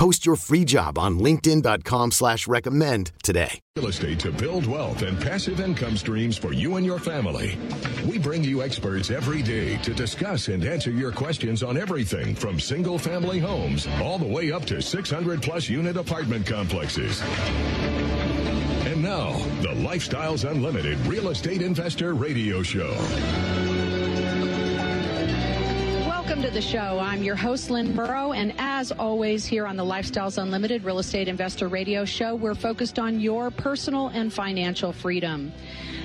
Post your free job on LinkedIn.com slash recommend today. Real estate to build wealth and passive income streams for you and your family. We bring you experts every day to discuss and answer your questions on everything from single family homes all the way up to 600 plus unit apartment complexes. And now, the Lifestyles Unlimited Real Estate Investor Radio Show. Welcome to the show. I'm your host, Lynn Murrow, and as always, here on the Lifestyles Unlimited Real Estate Investor Radio Show, we're focused on your personal and financial freedom.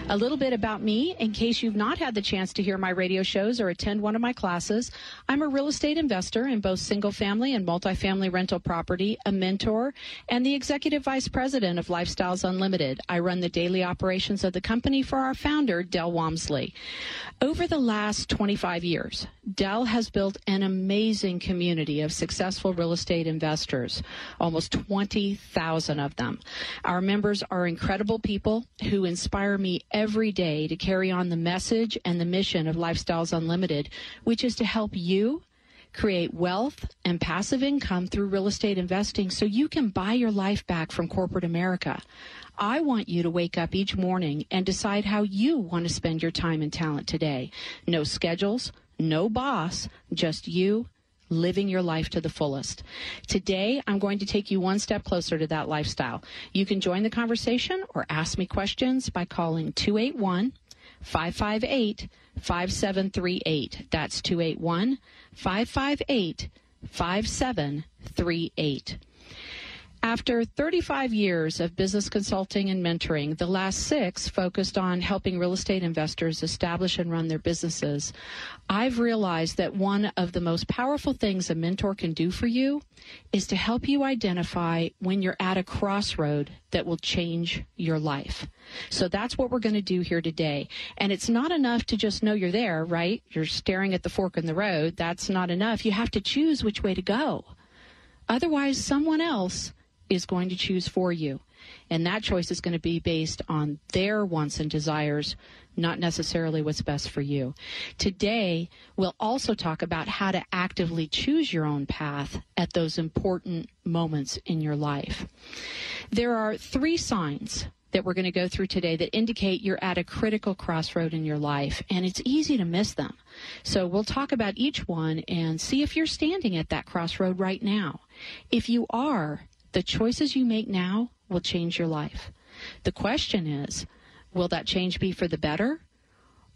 A little bit about me, in case you've not had the chance to hear my radio shows or attend one of my classes. I'm a real estate investor in both single family and multifamily rental property, a mentor, and the executive vice president of Lifestyles Unlimited. I run the daily operations of the company for our founder, Del Walmsley. Over the last 25 years, Del has built an amazing community of successful real estate investors, almost 20,000 of them. Our members are incredible people who inspire me every day to carry on the message and the mission of Lifestyles Unlimited, which is to help you create wealth and passive income through real estate investing so you can buy your life back from corporate America. I want you to wake up each morning and decide how you want to spend your time and talent today. No schedules, no boss, just you living your life to the fullest. Today, I'm going to take you one step closer to that lifestyle. You can join the conversation or ask me questions by calling 281 558 5738. That's 281 558 5738. After 35 years of business consulting and mentoring, the last six focused on helping real estate investors establish and run their businesses, I've realized that one of the most powerful things a mentor can do for you is to help you identify when you're at a crossroad that will change your life. So that's what we're going to do here today. And it's not enough to just know you're there, right? You're staring at the fork in the road. That's not enough. You have to choose which way to go. Otherwise, someone else is going to choose for you. And that choice is going to be based on their wants and desires, not necessarily what's best for you. Today, we'll also talk about how to actively choose your own path at those important moments in your life. There are three signs that we're going to go through today that indicate you're at a critical crossroad in your life, and it's easy to miss them. So we'll talk about each one and see if you're standing at that crossroad right now. If you are, the choices you make now will change your life. The question is, will that change be for the better?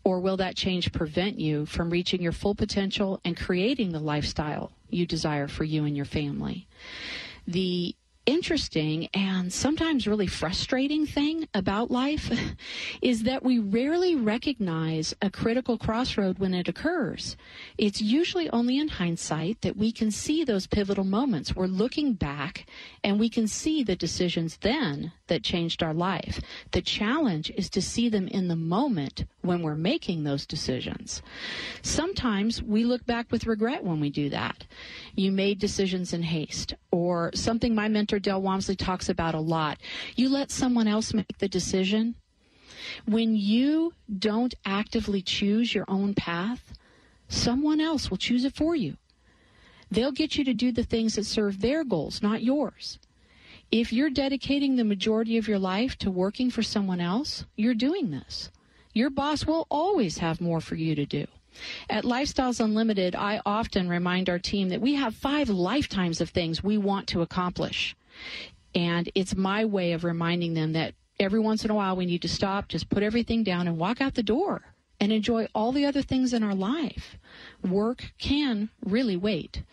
Or will that change prevent you from reaching your full potential and creating the lifestyle you desire for you and your family? The interesting and sometimes really frustrating thing about life is that we rarely recognize a critical crossroad when it occurs. It's usually only in hindsight that we can see those pivotal moments. We're looking back and we can see the decisions then that changed our life. The challenge is to see them in the moment when we're making those decisions. Sometimes we look back with regret when we do that. You made decisions in haste, or something my mentor Del Walmsley talks about a lot. You let someone else make the decision. When you don't actively choose your own path, someone else will choose it for you. They'll get you to do the things that serve their goals, not yours. If you're dedicating the majority of your life to working for someone else, you're doing this. Your boss will always have more for you to do. At Lifestyles Unlimited, I often remind our team that we have five lifetimes of things we want to accomplish. And it's my way of reminding them that every once in a while we need to stop, just put everything down and walk out the door and enjoy all the other things in our life. Work can really wait.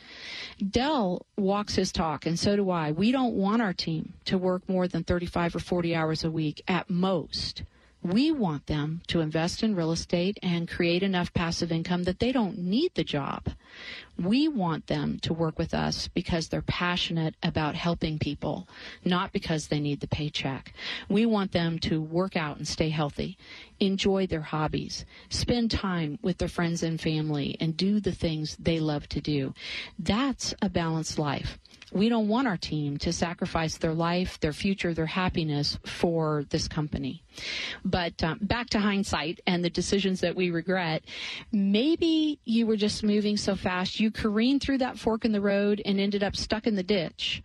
Del walks his talk, and so do I. We don't want our team to work more than 35 or 40 hours a week at most. We want them to invest in real estate and create enough passive income that they don't need the job. We want them to work with us because they're passionate about helping people, not because they need the paycheck. We want them to work out and stay healthy, enjoy their hobbies, spend time with their friends and family, and do the things they love to do. That's a balanced life we don't want our team to sacrifice their life, their future, their happiness for this company. But um, back to hindsight and the decisions that we regret, maybe you were just moving so fast, you careened through that fork in the road and ended up stuck in the ditch.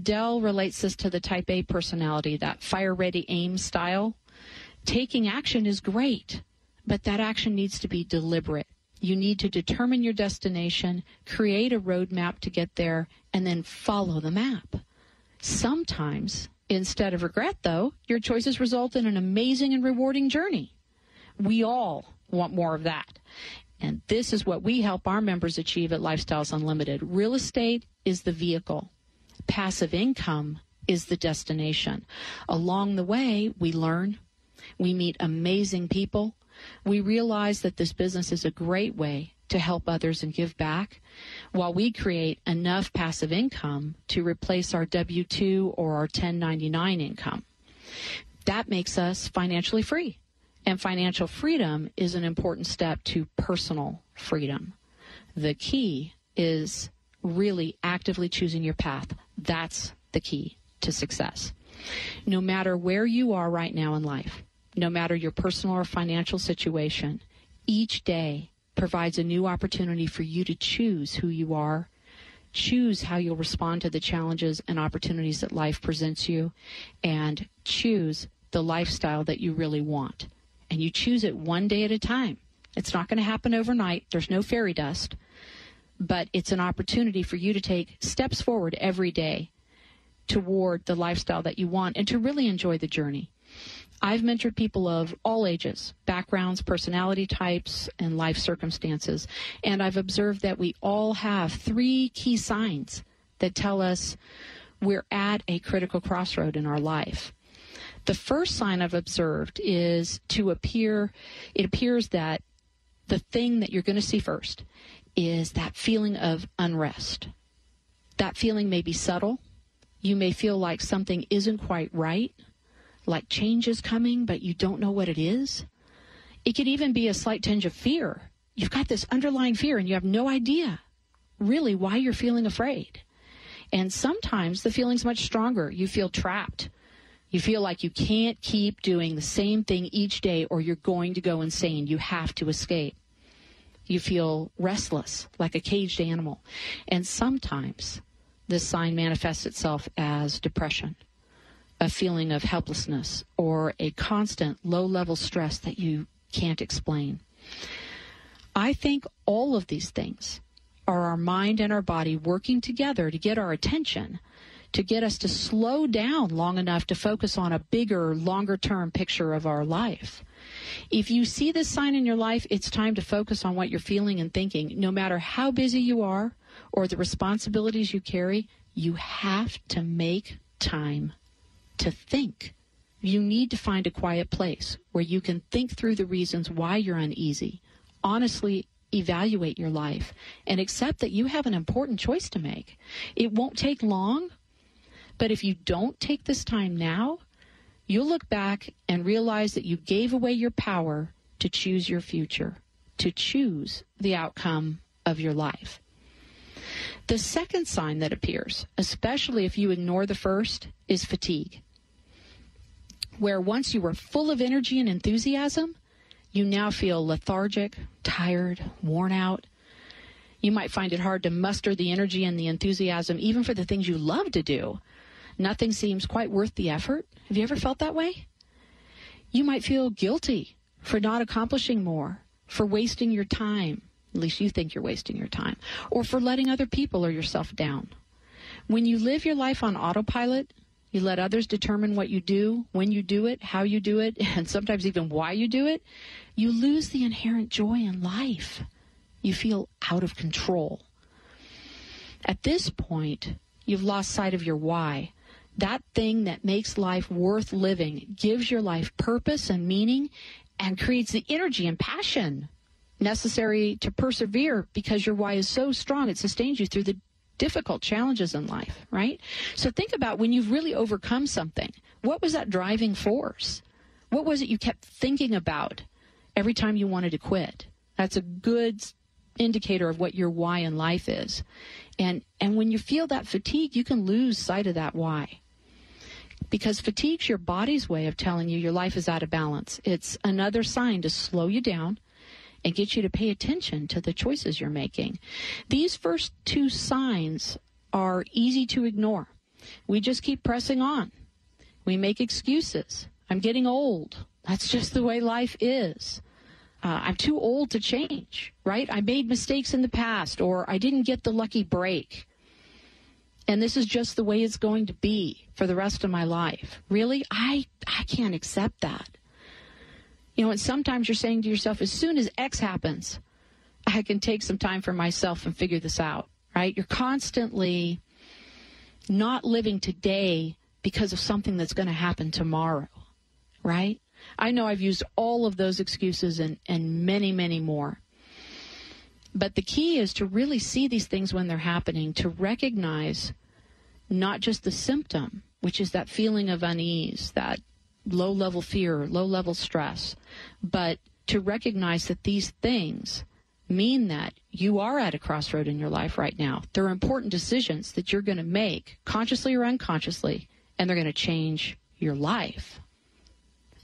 Del relates this to the type A personality, that fire ready aim style. Taking action is great, but that action needs to be deliberate. You need to determine your destination, create a roadmap to get there, and then follow the map. Sometimes, instead of regret, though, your choices result in an amazing and rewarding journey. We all want more of that. And this is what we help our members achieve at Lifestyles Unlimited. Real estate is the vehicle. Passive income is the destination. Along the way, we learn, we meet amazing people, we realize that this business is a great way to help others and give back while we create enough passive income to replace our W 2 or our 1099 income. That makes us financially free. And financial freedom is an important step to personal freedom. The key is really actively choosing your path. That's the key to success. No matter where you are right now in life, no matter your personal or financial situation, each day provides a new opportunity for you to choose who you are, choose how you'll respond to the challenges and opportunities that life presents you, and choose the lifestyle that you really want. And you choose it one day at a time. It's not going to happen overnight. There's no fairy dust, but it's an opportunity for you to take steps forward every day toward the lifestyle that you want and to really enjoy the journey. I've mentored people of all ages, backgrounds, personality types, and life circumstances. And I've observed that we all have three key signs that tell us we're at a critical crossroad in our life. The first sign I've observed is to appear, it appears that the thing that you're going to see first is that feeling of unrest. That feeling may be subtle. You may feel like something isn't quite right like change is coming, but you don't know what it is. It could even be a slight tinge of fear. You've got this underlying fear and you have no idea really why you're feeling afraid. And sometimes the feeling's much stronger. You feel trapped. You feel like you can't keep doing the same thing each day or you're going to go insane. You have to escape. You feel restless, like a caged animal. And sometimes this sign manifests itself as depression a feeling of helplessness or a constant low level stress that you can't explain. I think all of these things are our mind and our body working together to get our attention, to get us to slow down long enough to focus on a bigger, longer term picture of our life. If you see this sign in your life, it's time to focus on what you're feeling and thinking. No matter how busy you are or the responsibilities you carry, you have to make time to think. You need to find a quiet place where you can think through the reasons why you're uneasy, honestly evaluate your life, and accept that you have an important choice to make. It won't take long, but if you don't take this time now, you'll look back and realize that you gave away your power to choose your future, to choose the outcome of your life. The second sign that appears, especially if you ignore the first, is fatigue where once you were full of energy and enthusiasm, you now feel lethargic, tired, worn out. You might find it hard to muster the energy and the enthusiasm even for the things you love to do. Nothing seems quite worth the effort. Have you ever felt that way? You might feel guilty for not accomplishing more, for wasting your time. At least you think you're wasting your time, or for letting other people or yourself down. When you live your life on autopilot, you let others determine what you do, when you do it, how you do it, and sometimes even why you do it. You lose the inherent joy in life. You feel out of control. At this point, you've lost sight of your why. that thing that makes life worth living, gives your life purpose and meaning, and creates the energy and passion necessary to persevere because your why is so strong it sustains you through the difficult challenges in life, right? So think about when you've really overcome something. What was that driving force? What was it you kept thinking about every time you wanted to quit? That's a good indicator of what your why in life is. And and when you feel that fatigue, you can lose sight of that why. Because fatigue's your body's way of telling you your life is out of balance. It's another sign to slow you down and get you to pay attention to the choices you're making. These first two signs are easy to ignore. We just keep pressing on. We make excuses. I'm getting old. That's just the way life is. Uh, I'm too old to change, right? I made mistakes in the past, or I didn't get the lucky break. And this is just the way it's going to be for the rest of my life. Really? I, I can't accept that. You know, and sometimes you're saying to yourself, as soon as X happens, I can take some time for myself and figure this out, right? You're constantly not living today because of something that's going to happen tomorrow, right? I know I've used all of those excuses and, and many, many more. But the key is to really see these things when they're happening, to recognize not just the symptom, which is that feeling of unease, that low level fear, low level stress, but to recognize that these things mean that you are at a crossroad in your life right now. There are important decisions that you're going to make, consciously or unconsciously, and they're going to change your life.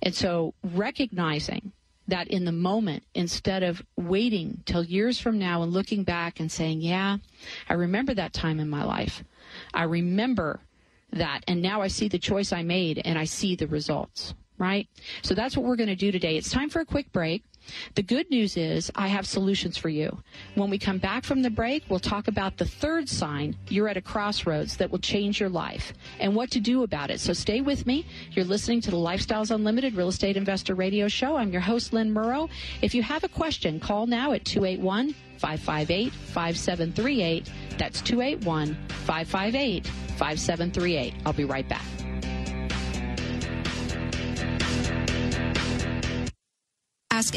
And so recognizing that in the moment, instead of waiting till years from now and looking back and saying, yeah, I remember that time in my life. I remember that. And now I see the choice I made and I see the results, right? So that's what we're going to do today. It's time for a quick break. The good news is I have solutions for you. When we come back from the break, we'll talk about the third sign you're at a crossroads that will change your life and what to do about it. So stay with me. You're listening to the Lifestyles Unlimited Real Estate Investor Radio Show. I'm your host, Lynn Murrow. If you have a question, call now at 281 558 5738. That's 281 558 5738. I'll be right back. Ask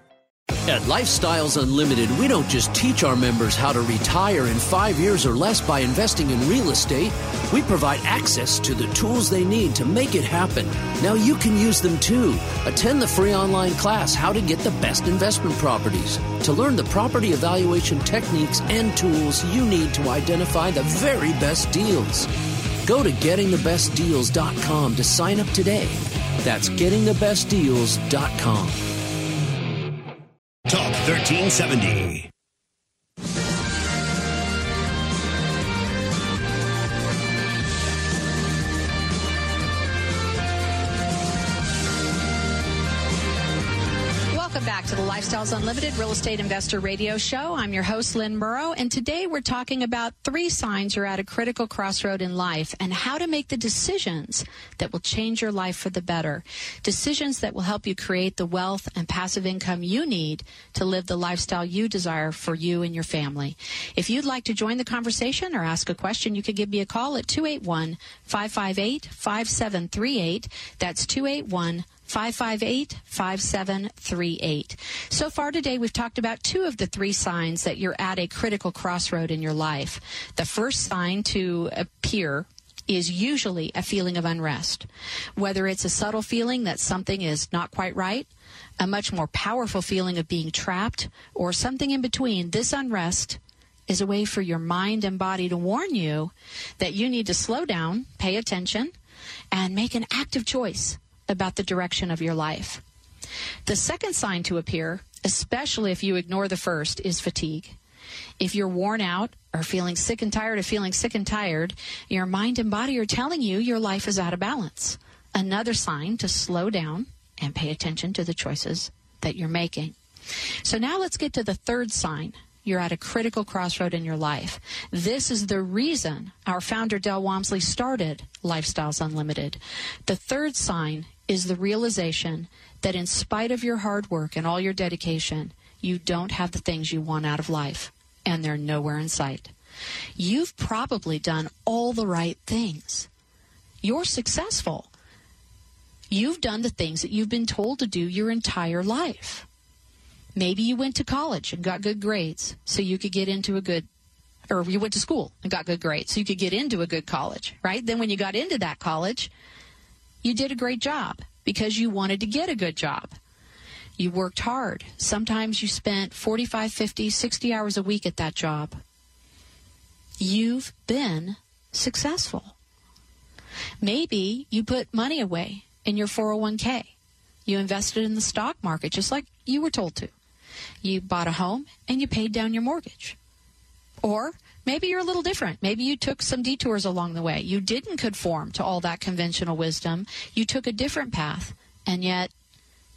At Lifestyles Unlimited, we don't just teach our members how to retire in five years or less by investing in real estate. We provide access to the tools they need to make it happen. Now you can use them too. Attend the free online class, How to Get the Best Investment Properties, to learn the property evaluation techniques and tools you need to identify the very best deals. Go to gettingthebestdeals.com to sign up today. That's gettingthebestdeals.com. Talk 1370. To the Lifestyles Unlimited Real Estate Investor Radio Show. I'm your host, Lynn Murrow, and today we're talking about three signs you're at a critical crossroad in life and how to make the decisions that will change your life for the better. Decisions that will help you create the wealth and passive income you need to live the lifestyle you desire for you and your family. If you'd like to join the conversation or ask a question, you can give me a call at 281 558 5738. That's 281 558 5738. So far today, we've talked about two of the three signs that you're at a critical crossroad in your life. The first sign to appear is usually a feeling of unrest. Whether it's a subtle feeling that something is not quite right, a much more powerful feeling of being trapped, or something in between, this unrest is a way for your mind and body to warn you that you need to slow down, pay attention, and make an active choice about the direction of your life. The second sign to appear, especially if you ignore the first, is fatigue. If you're worn out or feeling sick and tired of feeling sick and tired, your mind and body are telling you your life is out of balance. Another sign to slow down and pay attention to the choices that you're making. So now let's get to the third sign. You're at a critical crossroad in your life. This is the reason our founder, Del Walmsley, started Lifestyles Unlimited. The third sign is the realization that in spite of your hard work and all your dedication, you don't have the things you want out of life, and they're nowhere in sight. You've probably done all the right things. You're successful. You've done the things that you've been told to do your entire life. Maybe you went to college and got good grades so you could get into a good, or you went to school and got good grades so you could get into a good college, right? Then when you got into that college, you did a great job because you wanted to get a good job. You worked hard. Sometimes you spent 45, 50, 60 hours a week at that job. You've been successful. Maybe you put money away in your 401k. You invested in the stock market just like you were told to. You bought a home and you paid down your mortgage. Or maybe you're a little different. Maybe you took some detours along the way. You didn't conform to all that conventional wisdom. You took a different path, and yet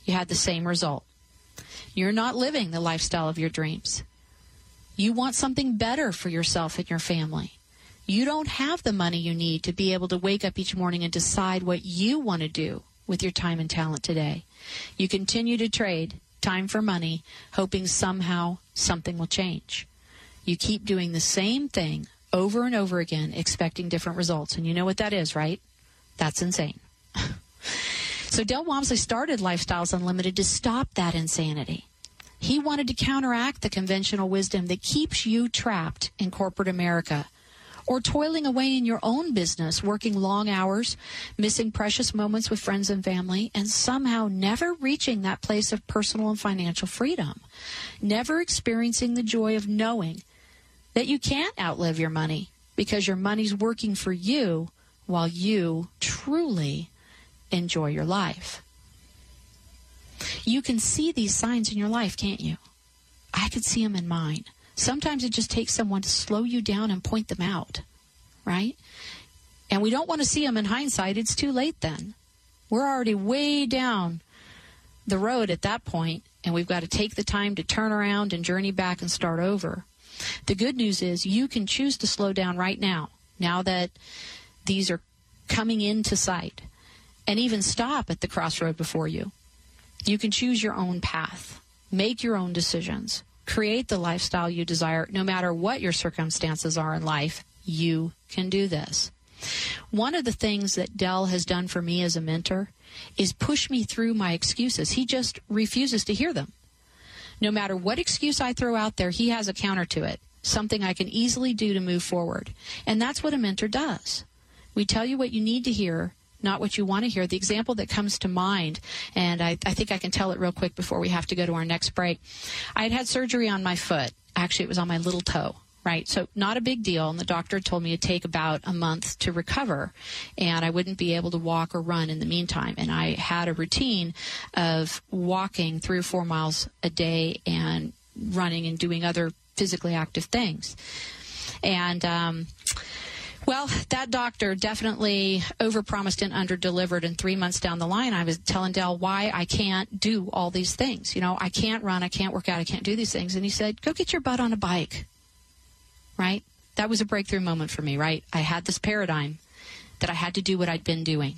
you had the same result. You're not living the lifestyle of your dreams. You want something better for yourself and your family. You don't have the money you need to be able to wake up each morning and decide what you want to do with your time and talent today. You continue to trade time for money, hoping somehow something will change. You keep doing the same thing over and over again, expecting different results. And you know what that is, right? That's insane. so Del Walmsley started Lifestyles Unlimited to stop that insanity. He wanted to counteract the conventional wisdom that keeps you trapped in corporate America or toiling away in your own business, working long hours, missing precious moments with friends and family, and somehow never reaching that place of personal and financial freedom. Never experiencing the joy of knowing that you can't outlive your money because your money's working for you while you truly enjoy your life. You can see these signs in your life, can't you? I could see them in mine. Sometimes it just takes someone to slow you down and point them out, right? And we don't want to see them in hindsight. It's too late then. We're already way down the road at that point, and we've got to take the time to turn around and journey back and start over. The good news is you can choose to slow down right now, now that these are coming into sight, and even stop at the crossroad before you. You can choose your own path, make your own decisions, create the lifestyle you desire, no matter what your circumstances are in life. You can do this. One of the things that Del has done for me as a mentor is push me through my excuses. He just refuses to hear them. No matter what excuse I throw out there, he has a counter to it, something I can easily do to move forward. And that's what a mentor does. We tell you what you need to hear, not what you want to hear. The example that comes to mind, and I, I think I can tell it real quick before we have to go to our next break. I had had surgery on my foot. Actually, it was on my little toe right? So not a big deal. And the doctor told me it'd take about a month to recover, and I wouldn't be able to walk or run in the meantime. And I had a routine of walking three or four miles a day and running and doing other physically active things. And um, well, that doctor definitely overpromised and underdelivered. And three months down the line, I was telling Del why I can't do all these things. You know, I can't run, I can't work out, I can't do these things. And he said, "Go get your butt on a bike." Right? That was a breakthrough moment for me. Right? I had this paradigm that I had to do what I'd been doing,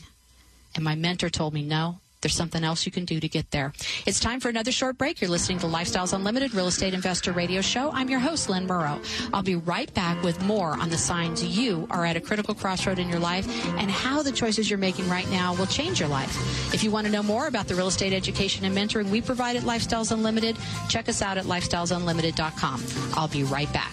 and my mentor told me, "No, there's something else you can do to get there. It's time for another short break. You're listening to Lifestyles Unlimited Real Estate Investor Radio Show. I'm your host, Lynn Murrow. I'll be right back with more on the signs you are at a critical crossroad in your life and how the choices you're making right now will change your life. If you want to know more about the real estate education and mentoring we provide at Lifestyles Unlimited, check us out at lifestylesunlimited.com. I'll be right back.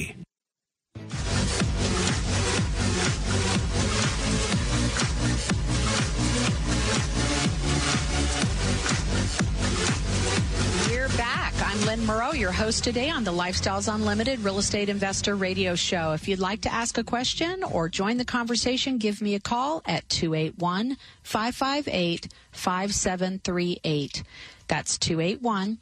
Lynn Murrow, your host today on the Lifestyles Unlimited Real Estate Investor Radio Show. If you'd like to ask a question or join the conversation, give me a call at 281 558 5738. That's 281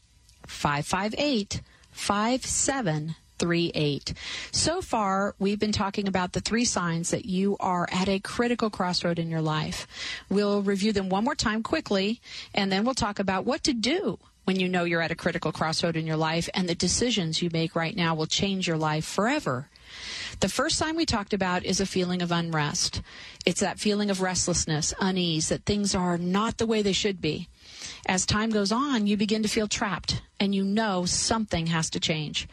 558 5738. So far, we've been talking about the three signs that you are at a critical crossroad in your life. We'll review them one more time quickly, and then we'll talk about what to do when you know you're at a critical crossroad in your life and the decisions you make right now will change your life forever. The first sign we talked about is a feeling of unrest. It's that feeling of restlessness, unease, that things are not the way they should be. As time goes on, you begin to feel trapped and you know something has to change.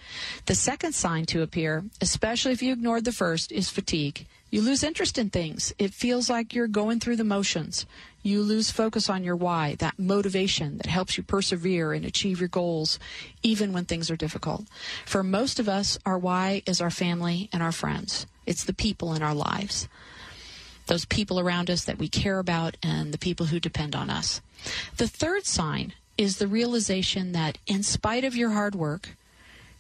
The second sign to appear, especially if you ignored the first, is fatigue. You lose interest in things. It feels like you're going through the motions. You lose focus on your why, that motivation that helps you persevere and achieve your goals, even when things are difficult. For most of us, our why is our family and our friends. It's the people in our lives. Those people around us that we care about and the people who depend on us. The third sign is the realization that in spite of your hard work,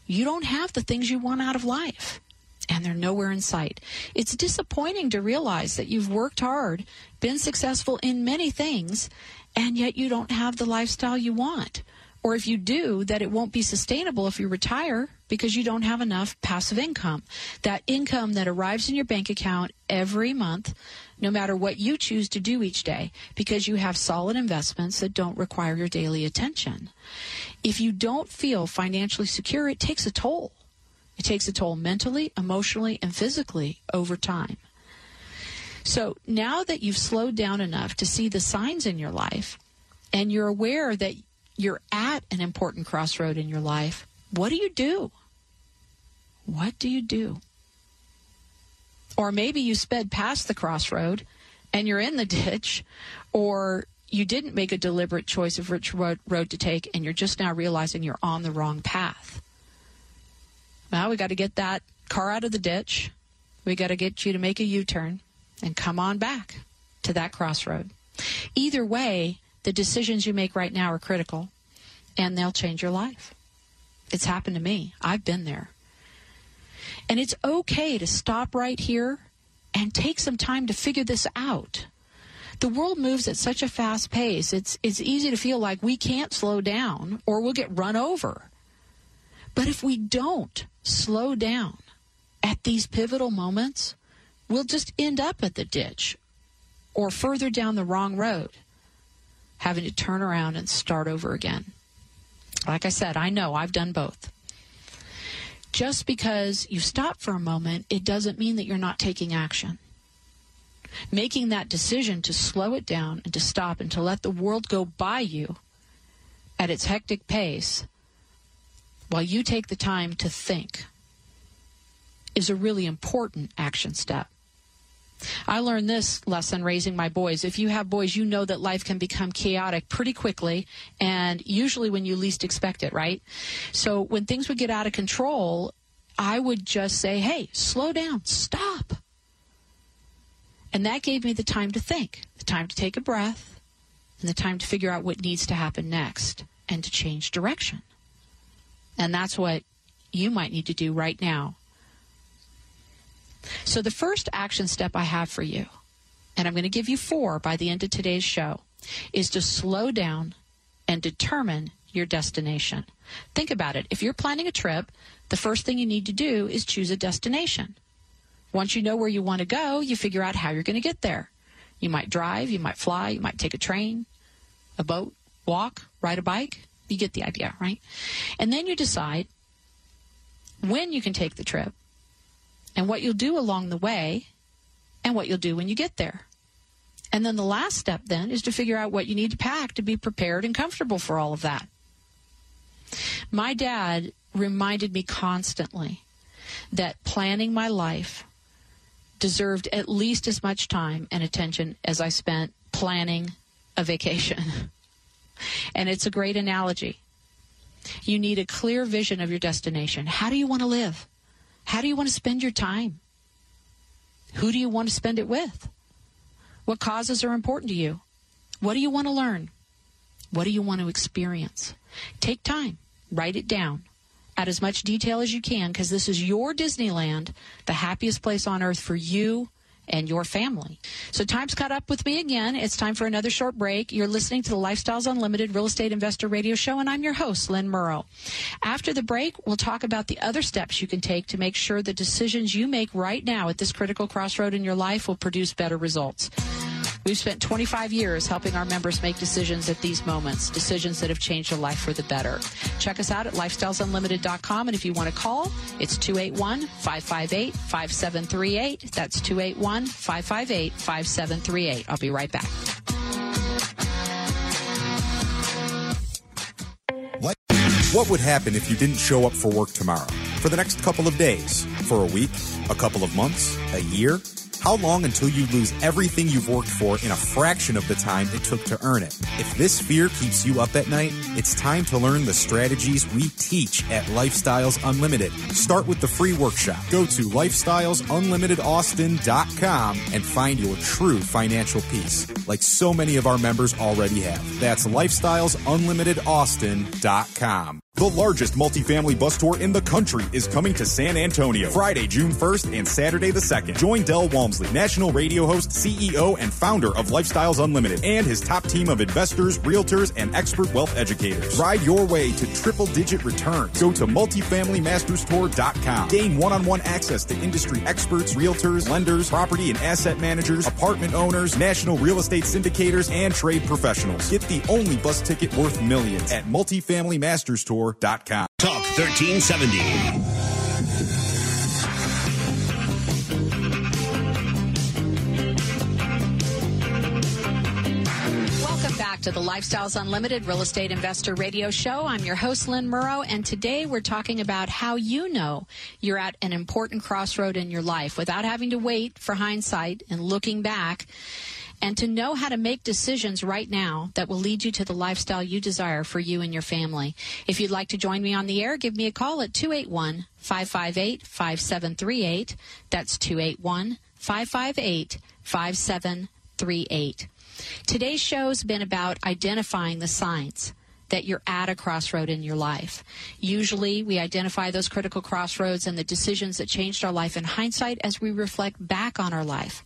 you don't have the things you want out of life and they're nowhere in sight. It's disappointing to realize that you've worked hard, been successful in many things, and yet you don't have the lifestyle you want. Or if you do, that it won't be sustainable if you retire because you don't have enough passive income. That income that arrives in your bank account every month, no matter what you choose to do each day, because you have solid investments that don't require your daily attention. If you don't feel financially secure, it takes a toll. It takes a toll mentally, emotionally, and physically over time. So now that you've slowed down enough to see the signs in your life and you're aware that you're at an important crossroad in your life, what do you do? What do you do? Or maybe you sped past the crossroad and you're in the ditch, or you didn't make a deliberate choice of which road, to take and you're just now realizing you're on the wrong path. Well, we got to get that car out of the ditch. We got to get you to make a U turn and come on back to that crossroad. Either way, the decisions you make right now are critical and they'll change your life. It's happened to me. I've been there. And it's okay to stop right here and take some time to figure this out. The world moves at such a fast pace. It's it's easy to feel like we can't slow down or we'll get run over. But if we don't slow down at these pivotal moments, we'll just end up at the ditch or further down the wrong road, having to turn around and start over again. Like I said, I know I've done both. Just because you stop for a moment, it doesn't mean that you're not taking action. Making that decision to slow it down and to stop and to let the world go by you at its hectic pace while you take the time to think is a really important action step. I learned this lesson raising my boys. If you have boys, you know that life can become chaotic pretty quickly and usually when you least expect it, right? So when things would get out of control, I would just say, hey, slow down, stop. And that gave me the time to think, the time to take a breath, and the time to figure out what needs to happen next and to change direction. And that's what you might need to do right now. So, the first action step I have for you, and I'm going to give you four by the end of today's show, is to slow down and determine your destination. Think about it. If you're planning a trip, the first thing you need to do is choose a destination. Once you know where you want to go, you figure out how you're going to get there. You might drive, you might fly, you might take a train, a boat, walk, ride a bike. You get the idea, right? And then you decide when you can take the trip and what you'll do along the way and what you'll do when you get there. And then the last step then is to figure out what you need to pack to be prepared and comfortable for all of that. My dad reminded me constantly that planning my life deserved at least as much time and attention as I spent planning a vacation. and it's a great analogy. You need a clear vision of your destination. How do you want to live? How do you want to spend your time? Who do you want to spend it with? What causes are important to you? What do you want to learn? What do you want to experience? Take time, write it down, add as much detail as you can because this is your Disneyland, the happiest place on earth for you and your family. So time's caught up with me again. It's time for another short break. You're listening to the Lifestyles Unlimited Real Estate Investor Radio Show, and I'm your host, Lynn Murrow. After the break, we'll talk about the other steps you can take to make sure the decisions you make right now at this critical crossroad in your life will produce better results. We've spent 25 years helping our members make decisions at these moments, decisions that have changed a life for the better. Check us out at lifestylesunlimited.com. And if you want to call, it's 281 558 5738. That's 281 558 5738. I'll be right back. What would happen if you didn't show up for work tomorrow? For the next couple of days? For a week? A couple of months? A year? How long until you lose everything you've worked for in a fraction of the time it took to earn it? If this fear keeps you up at night, it's time to learn the strategies we teach at Lifestyles Unlimited. Start with the free workshop. Go to lifestylesunlimitedaustin.com and find your true financial peace, like so many of our members already have. That's lifestylesunlimitedaustin.com. The largest multifamily bus tour in the country is coming to San Antonio Friday, June 1st and Saturday the 2nd. Join Del Walmsley, national radio host, CEO, and founder of Lifestyles Unlimited, and his top team of investors, realtors, and expert wealth educators. Ride your way to triple digit returns. Go to multifamilymasterstour.com. Gain one on one access to industry experts, realtors, lenders, property and asset managers, apartment owners, national real estate syndicators, and trade professionals. Get the only bus ticket worth millions at Talk 1370. Welcome back to the Lifestyles Unlimited Real Estate Investor Radio Show. I'm your host, Lynn Murrow, and today we're talking about how you know you're at an important crossroad in your life without having to wait for hindsight and looking back, and to know how to make decisions right now that will lead you to the lifestyle you desire for you and your family. If you'd like to join me on the air, give me a call at 281 558 5738. That's 281 558 5738. Today's show's been about identifying the signs that you're at a crossroad in your life. Usually, we identify those critical crossroads and the decisions that changed our life in hindsight as we reflect back on our life.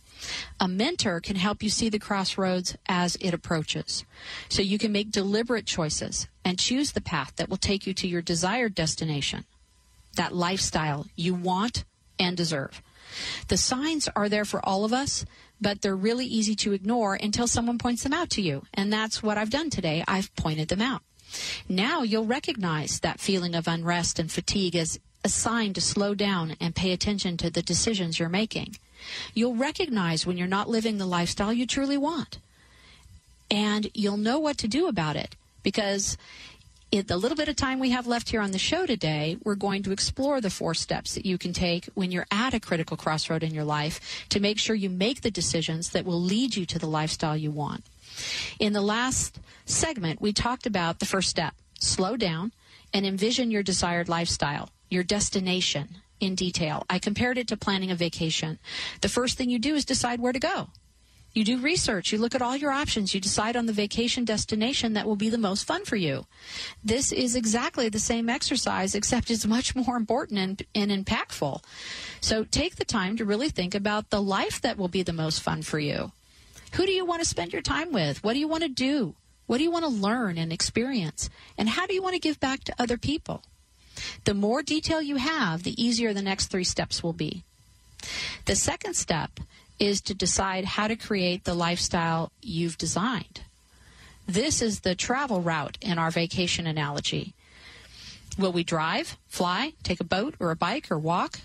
A mentor can help you see the crossroads as it approaches. So you can make deliberate choices and choose the path that will take you to your desired destination, that lifestyle you want and deserve. The signs are there for all of us, but they're really easy to ignore until someone points them out to you. And that's what I've done today. I've pointed them out. Now you'll recognize that feeling of unrest and fatigue as a sign to slow down and pay attention to the decisions you're making. You'll recognize when you're not living the lifestyle you truly want. And you'll know what to do about it because in the little bit of time we have left here on the show today, we're going to explore the four steps that you can take when you're at a critical crossroad in your life to make sure you make the decisions that will lead you to the lifestyle you want. In the last segment, we talked about the first step slow down and envision your desired lifestyle, your destination in detail. I compared it to planning a vacation. The first thing you do is decide where to go. You do research. You look at all your options. You decide on the vacation destination that will be the most fun for you. This is exactly the same exercise, except it's much more important and, and impactful. So take the time to really think about the life that will be the most fun for you. Who do you want to spend your time with? What do you want to do? What do you want to learn and experience? And how do you want to give back to other people? The more detail you have, the easier the next three steps will be. The second step is to decide how to create the lifestyle you've designed. This is the travel route in our vacation analogy. Will we drive, fly, take a boat or a bike or walk?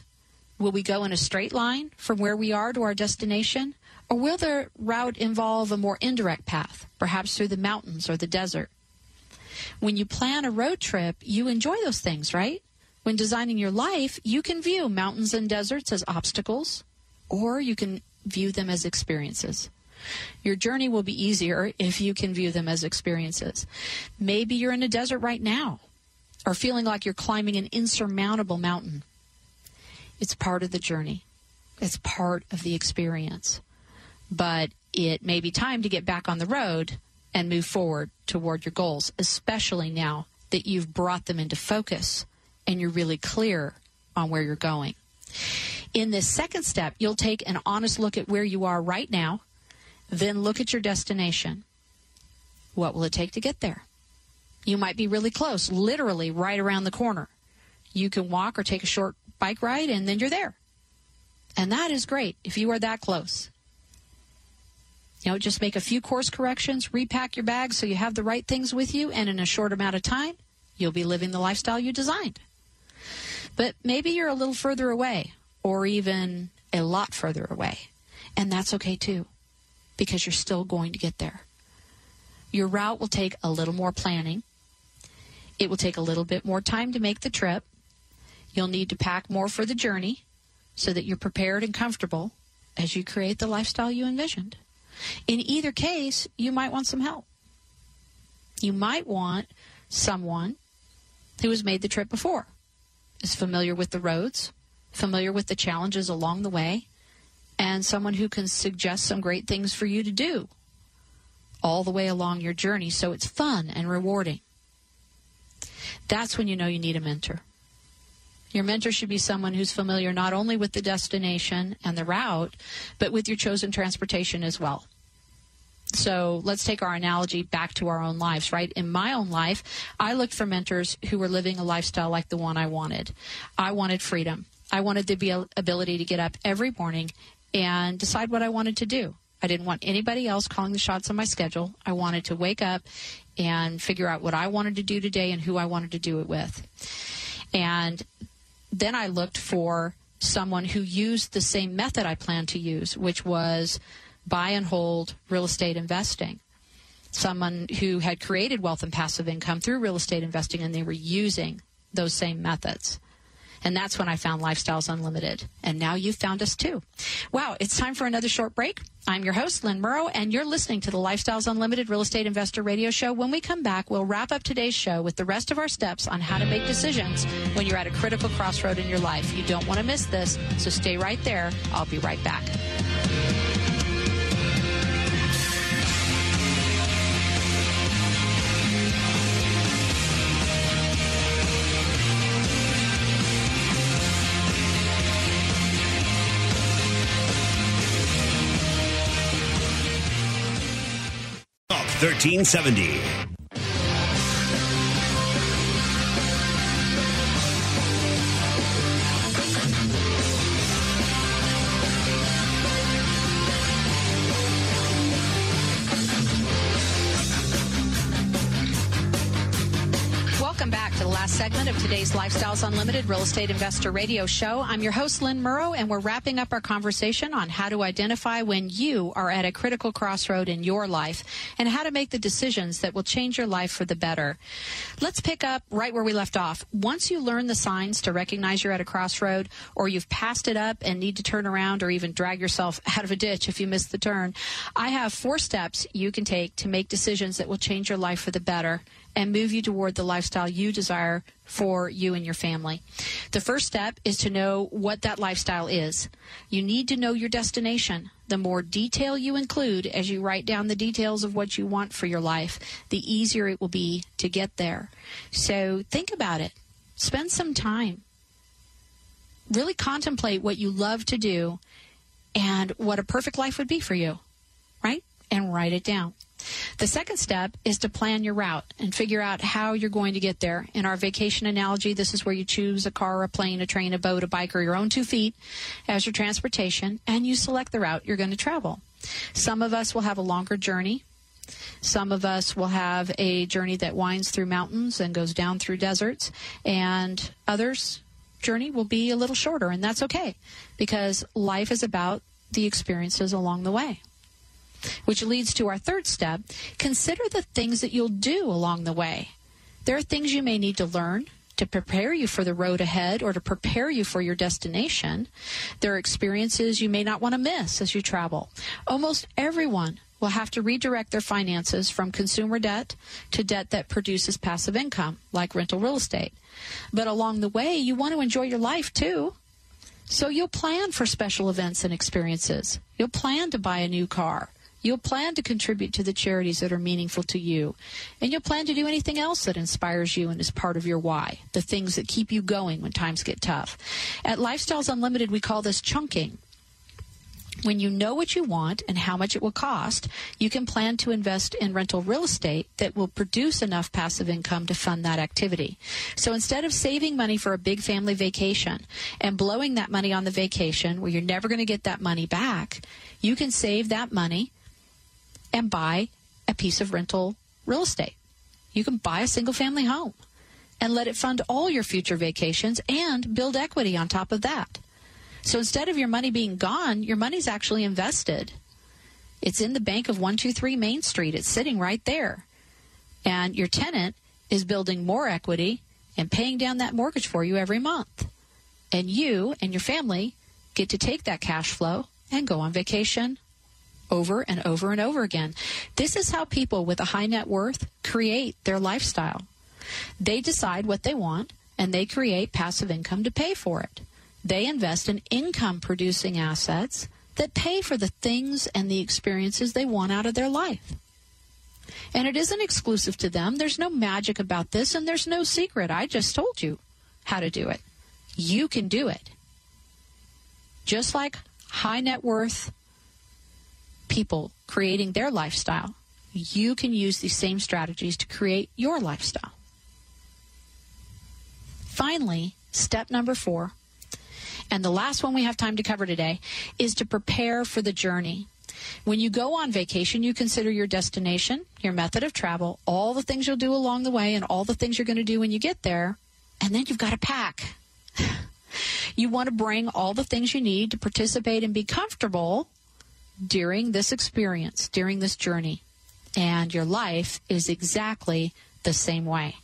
Will we go in a straight line from where we are to our destination? Or will the route involve a more indirect path, perhaps through the mountains or the desert? When you plan a road trip, you enjoy those things, right? When designing your life, you can view mountains and deserts as obstacles, or you can view them as experiences. Your journey will be easier if you can view them as experiences. Maybe you're in a desert right now, or feeling like you're climbing an insurmountable mountain. It's part of the journey, it's part of the experience. But it may be time to get back on the road and move forward toward your goals, especially now that you've brought them into focus and you're really clear on where you're going. In this second step, you'll take an honest look at where you are right now, then look at your destination. What will it take to get there? You might be really close, literally right around the corner. You can walk or take a short bike ride, and then you're there. And that is great if you are that close. You know, just make a few course corrections, repack your bags so you have the right things with you, and in a short amount of time, you'll be living the lifestyle you designed. But maybe you're a little further away, or even a lot further away. And that's okay too, because you're still going to get there. Your route will take a little more planning. It will take a little bit more time to make the trip. You'll need to pack more for the journey so that you're prepared and comfortable as you create the lifestyle you envisioned. In either case, you might want some help. You might want someone who has made the trip before, is familiar with the roads, familiar with the challenges along the way, and someone who can suggest some great things for you to do all the way along your journey so it's fun and rewarding. That's when you know you need a mentor. Your mentor should be someone who's familiar not only with the destination and the route, but with your chosen transportation as well. So let's take our analogy back to our own lives, right? In my own life, I looked for mentors who were living a lifestyle like the one I wanted. I wanted freedom. I wanted the ability to get up every morning and decide what I wanted to do. I didn't want anybody else calling the shots on my schedule. I wanted to wake up and figure out what I wanted to do today and who I wanted to do it with. And then I looked for someone who used the same method I planned to use, which was buy and hold real estate investing. Someone who had created wealth and passive income through real estate investing and they were using those same methods. And that's when I found Lifestyles Unlimited. And now you've found us too. Wow, it's time for another short break. I'm your host, Lynn Murrow, and you're listening to the Lifestyles Unlimited Real Estate Investor Radio Show. When we come back, we'll wrap up today's show with the rest of our steps on how to make decisions when you're at a critical crossroad in your life. You don't want to miss this, so stay right there. I'll be right back. 1370. Talk 1370. segment of today's Lifestyles Unlimited Real Estate Investor Radio Show. I'm your host, Lynn Murrow, and we're wrapping up our conversation on how to identify when you are at a critical crossroad in your life and how to make the decisions that will change your life for the better. Let's pick up right where we left off. Once you learn the signs to recognize you're at a crossroad or you've passed it up and need to turn around or even drag yourself out of a ditch if you miss the turn, I have four steps you can take to make decisions that will change your life for the better and move you toward the lifestyle you desire for you and your family. The first step is to know what that lifestyle is. You need to know your destination. The more detail you include as you write down the details of what you want for your life, the easier it will be to get there. So think about it. Spend some time. Really contemplate what you love to do and what a perfect life would be for you? And write it down. The second step is to plan your route and figure out how you're going to get there. In our vacation analogy, this is where you choose a car, a plane, a train, a boat, a bike, or your own two feet as your transportation, and you select the route you're going to travel. Some of us will have a longer journey. Some of us will have a journey that winds through mountains and goes down through deserts, and others' journey will be a little shorter, and that's okay because life is about the experiences along the way. Which leads to our third step consider the things that you'll do along the way. There are things you may need to learn to prepare you for the road ahead or to prepare you for your destination. There are experiences you may not want to miss as you travel. Almost everyone will have to redirect their finances from consumer debt to debt that produces passive income, like rental real estate. But along the way, you want to enjoy your life too. So you'll plan for special events and experiences. You'll plan to buy a new car. You'll plan to contribute to the charities that are meaningful to you. And you'll plan to do anything else that inspires you and is part of your why, the things that keep you going when times get tough. At Lifestyles Unlimited, we call this chunking. When you know what you want and how much it will cost, you can plan to invest in rental real estate that will produce enough passive income to fund that activity. So instead of saving money for a big family vacation and blowing that money on the vacation where you're never going to get that money back, you can save that money and buy a piece of rental real estate. You can buy a single family home and let it fund all your future vacations and build equity on top of that. So instead of your money being gone, your money's actually invested. It's in the bank of 123 Main Street. It's sitting right there. And your tenant is building more equity and paying down that mortgage for you every month. And you and your family get to take that cash flow and go on vacation over and over and over again. This is how people with a high net worth create their lifestyle. They decide what they want and they create passive income to pay for it. They invest in income producing assets that pay for the things and the experiences they want out of their life. And it isn't exclusive to them. There's no magic about this and there's no secret. I just told you how to do it. You can do it. Just like high net worth people creating their lifestyle, you can use these same strategies to create your lifestyle. Finally, step number four, and the last one we have time to cover today, is to prepare for the journey. When you go on vacation, you consider your destination, your method of travel, all the things you'll do along the way, and all the things you're going to do when you get there, and then you've got to pack. you want to bring all the things you need to participate and be comfortable during this experience, during this journey. And your life is exactly the same way.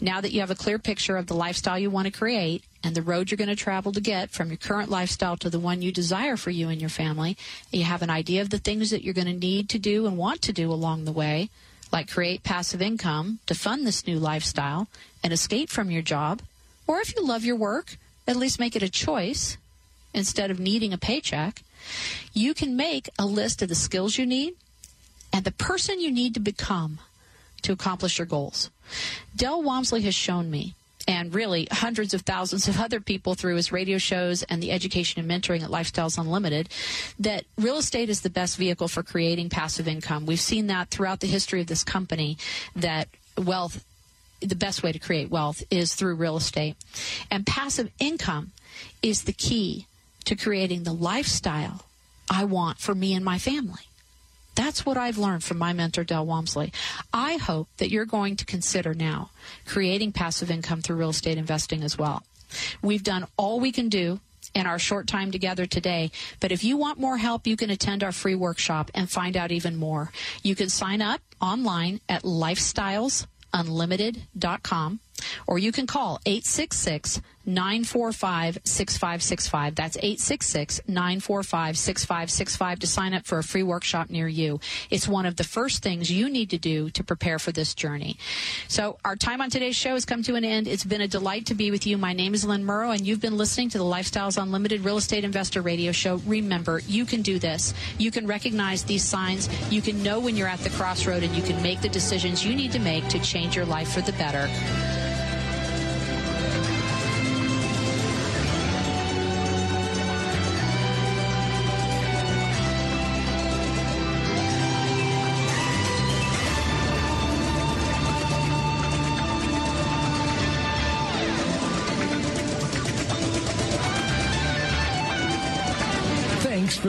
Now that you have a clear picture of the lifestyle you want to create and the road you're going to travel to get from your current lifestyle to the one you desire for you and your family, you have an idea of the things that you're going to need to do and want to do along the way, like create passive income to fund this new lifestyle and escape from your job, or if you love your work, at least make it a choice instead of needing a paycheck. You can make a list of the skills you need and the person you need to become to accomplish your goals. Del Walmsley has shown me and really hundreds of thousands of other people through his radio shows and the education and mentoring at Lifestyles Unlimited that real estate is the best vehicle for creating passive income. We've seen that throughout the history of this company that wealth the best way to create wealth is through real estate. And passive income is the key to creating the lifestyle I want for me and my family. That's what I've learned from my mentor, Del Walmsley. I hope that you're going to consider now creating passive income through real estate investing as well. We've done all we can do in our short time together today. But if you want more help, you can attend our free workshop and find out even more. You can sign up online at lifestylesunlimited.com or you can call 866 945 6565. That's 866 945 6565 to sign up for a free workshop near you. It's one of the first things you need to do to prepare for this journey. So, our time on today's show has come to an end. It's been a delight to be with you. My name is Lynn Murrow, and you've been listening to the Lifestyles Unlimited Real Estate Investor Radio Show. Remember, you can do this. You can recognize these signs. You can know when you're at the crossroad, and you can make the decisions you need to make to change your life for the better.